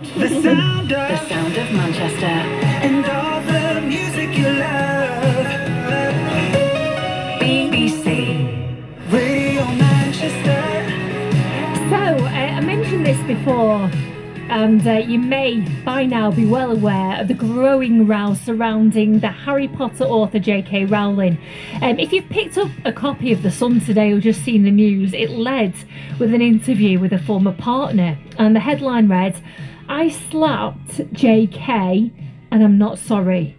The sound of, The sound of Manchester. and all the music you love. BBC. Radio Manchester. So, uh, I mentioned this before, and uh, you may by now be well aware of the growing row surrounding the Harry Potter author J.K. Rowling. Um, if you've picked up a copy of The Sun today or just seen the news, it led with an interview with a former partner, and the headline read, I slapped J.K. and I'm not sorry.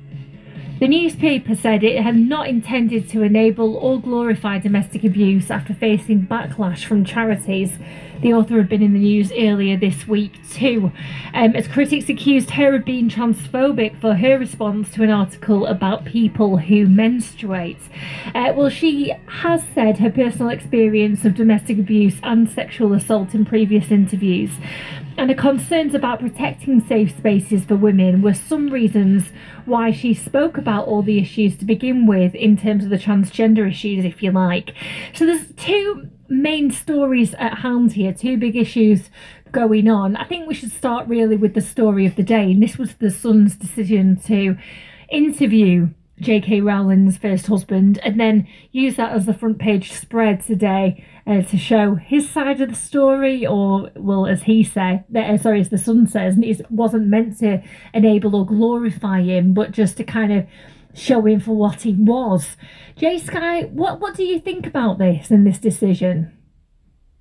The newspaper said it had not intended to enable or glorify domestic abuse after facing backlash from charities. The author had been in the news earlier this week too, um, as critics accused her of being transphobic for her response to an article about people who menstruate. Uh, well, she has said her personal experience of domestic abuse and sexual assault in previous interviews and her concerns about protecting safe spaces for women were some reasons why she spoke about all the issues to begin with in terms of the transgender issues if you like. So there's two main stories at hand here two big issues going on. I think we should start really with the story of the day and this was the sun's decision to interview J.K. Rowling's first husband, and then use that as the front page spread today uh, to show his side of the story, or well, as he said, uh, sorry, as the Sun says, and it wasn't meant to enable or glorify him, but just to kind of show him for what he was. Jay Sky, what what do you think about this and this decision?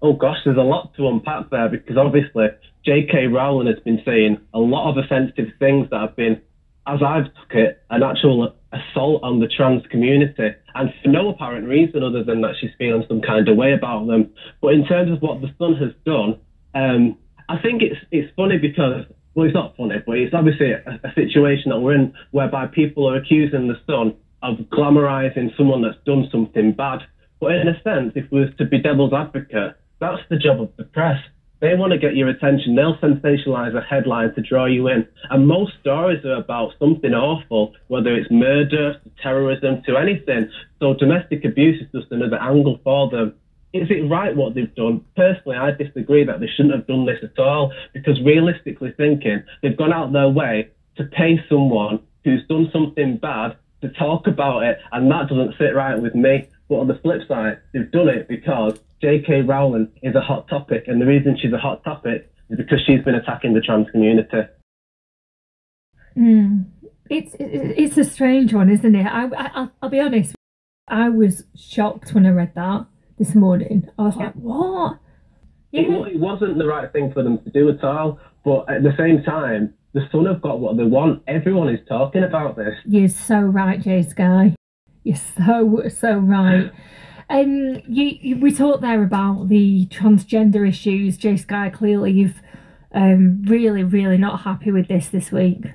Oh gosh, there's a lot to unpack there because obviously J.K. Rowling has been saying a lot of offensive things that have been, as I've took it, an actual assault on the trans community, and for no apparent reason other than that she's feeling some kind of way about them. But in terms of what the Sun has done, um, I think it's it's funny because well, it's not funny, but it's obviously a, a situation that we're in whereby people are accusing the Sun of glamorizing someone that's done something bad. But in a sense, if we was to be devil's advocate, that's the job of the press. They want to get your attention. They'll sensationalize a headline to draw you in. And most stories are about something awful, whether it's murder, terrorism, to anything. So domestic abuse is just another angle for them. Is it right what they've done? Personally, I disagree that they shouldn't have done this at all because realistically thinking, they've gone out their way to pay someone who's done something bad to talk about it, and that doesn't sit right with me. But on the flip side, they've done it because J.K. Rowling is a hot topic, and the reason she's a hot topic is because she's been attacking the trans community. Mm. It's it's a strange one, isn't it? I, I I'll, I'll be honest. I was shocked when I read that this morning. I was like, "What?" It, it wasn't the right thing for them to do at all, but at the same time, the Sun have got what they want. Everyone is talking about this. You're so right, Jay Sky. You're so so right. Um, you, you we talked there about the transgender issues. Jay Sky, clearly you've um really really not happy with this this week.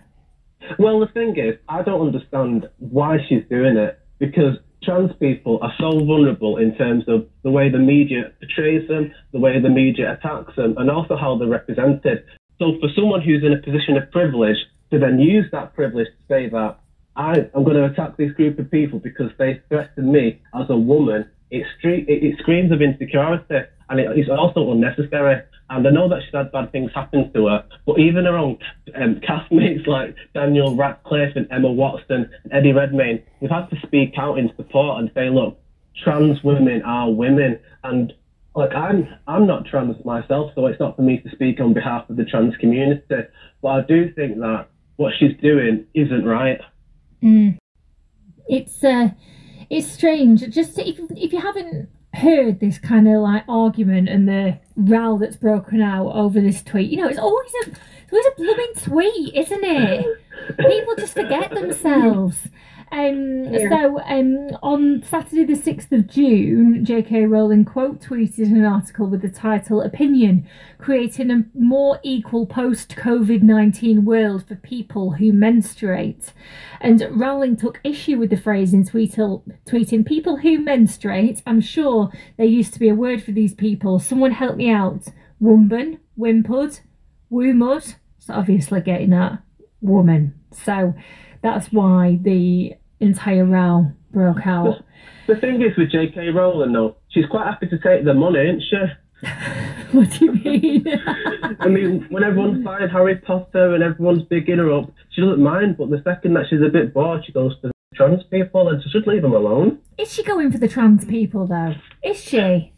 Well, the thing is, I don't understand why she's doing it because trans people are so vulnerable in terms of the way the media portrays them, the way the media attacks them, and also how they're represented. So, for someone who's in a position of privilege to then use that privilege to say that I am going to attack this group of people because they threaten me as a woman, it, stre- it, screams of insecurity and it, it's also unnecessary. And I know that she's had bad things happen to her, but even her own um, castmates like Daniel Radcliffe and Emma Watson and Eddie Redmayne, they've had to speak out in support and say, look, trans women are women. And like I'm I'm not trans myself, so it's not for me to speak on behalf of the trans community. But I do think that what she's doing isn't right. Mm. It's uh, it's strange. Just if if you haven't heard this kind of like argument and the row that's broken out over this tweet, you know, it's always a it's always a blooming tweet, isn't it? People just forget themselves. Um, So um, on Saturday, the 6th of June, J.K. Rowling quote tweeted an article with the title Opinion Creating a More Equal Post COVID 19 World for People Who Menstruate. And Rowling took issue with the phrase in tweetle, tweeting, People who menstruate, I'm sure there used to be a word for these people. Someone help me out. Woman, Wimpud, woomud. It's obviously getting at woman. So that's why the entire row broke out. The thing is with J.K. Rowling, though, she's quite happy to take the money, isn't she? What do you mean? I mean, when everyone's buying Harry Potter and everyone's bigging her up, she doesn't mind. But the second that she's a bit bored, she goes to trans people, and she should leave them alone. Is she going for the trans people though? Is she?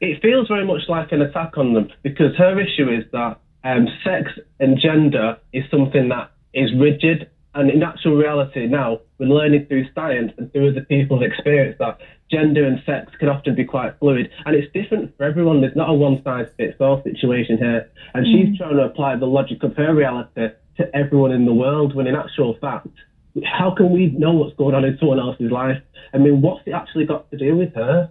It feels very much like an attack on them because her issue is that um, sex and gender is something that is rigid, and in actual reality, now we're learning through science and through other people's experience that gender and sex can often be quite fluid, and it's different for everyone. There's not a one size fits all situation here, and mm. she's trying to apply the logic of her reality to everyone in the world. When in actual fact, how can we know what's going on in someone else's life? I mean, what's it actually got to do with her?